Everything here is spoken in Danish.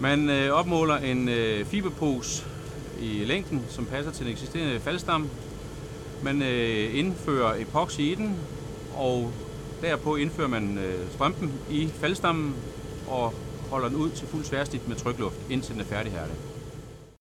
Man øh, opmåler en øh, fiberpose i længden, som passer til den eksisterende faldstamme. Man øh, indfører epoxy i den, og derpå indfører man øh, strømpen i faldstammen og holder den ud til fuld sværsnit med trykluft, indtil den er færdighærdet.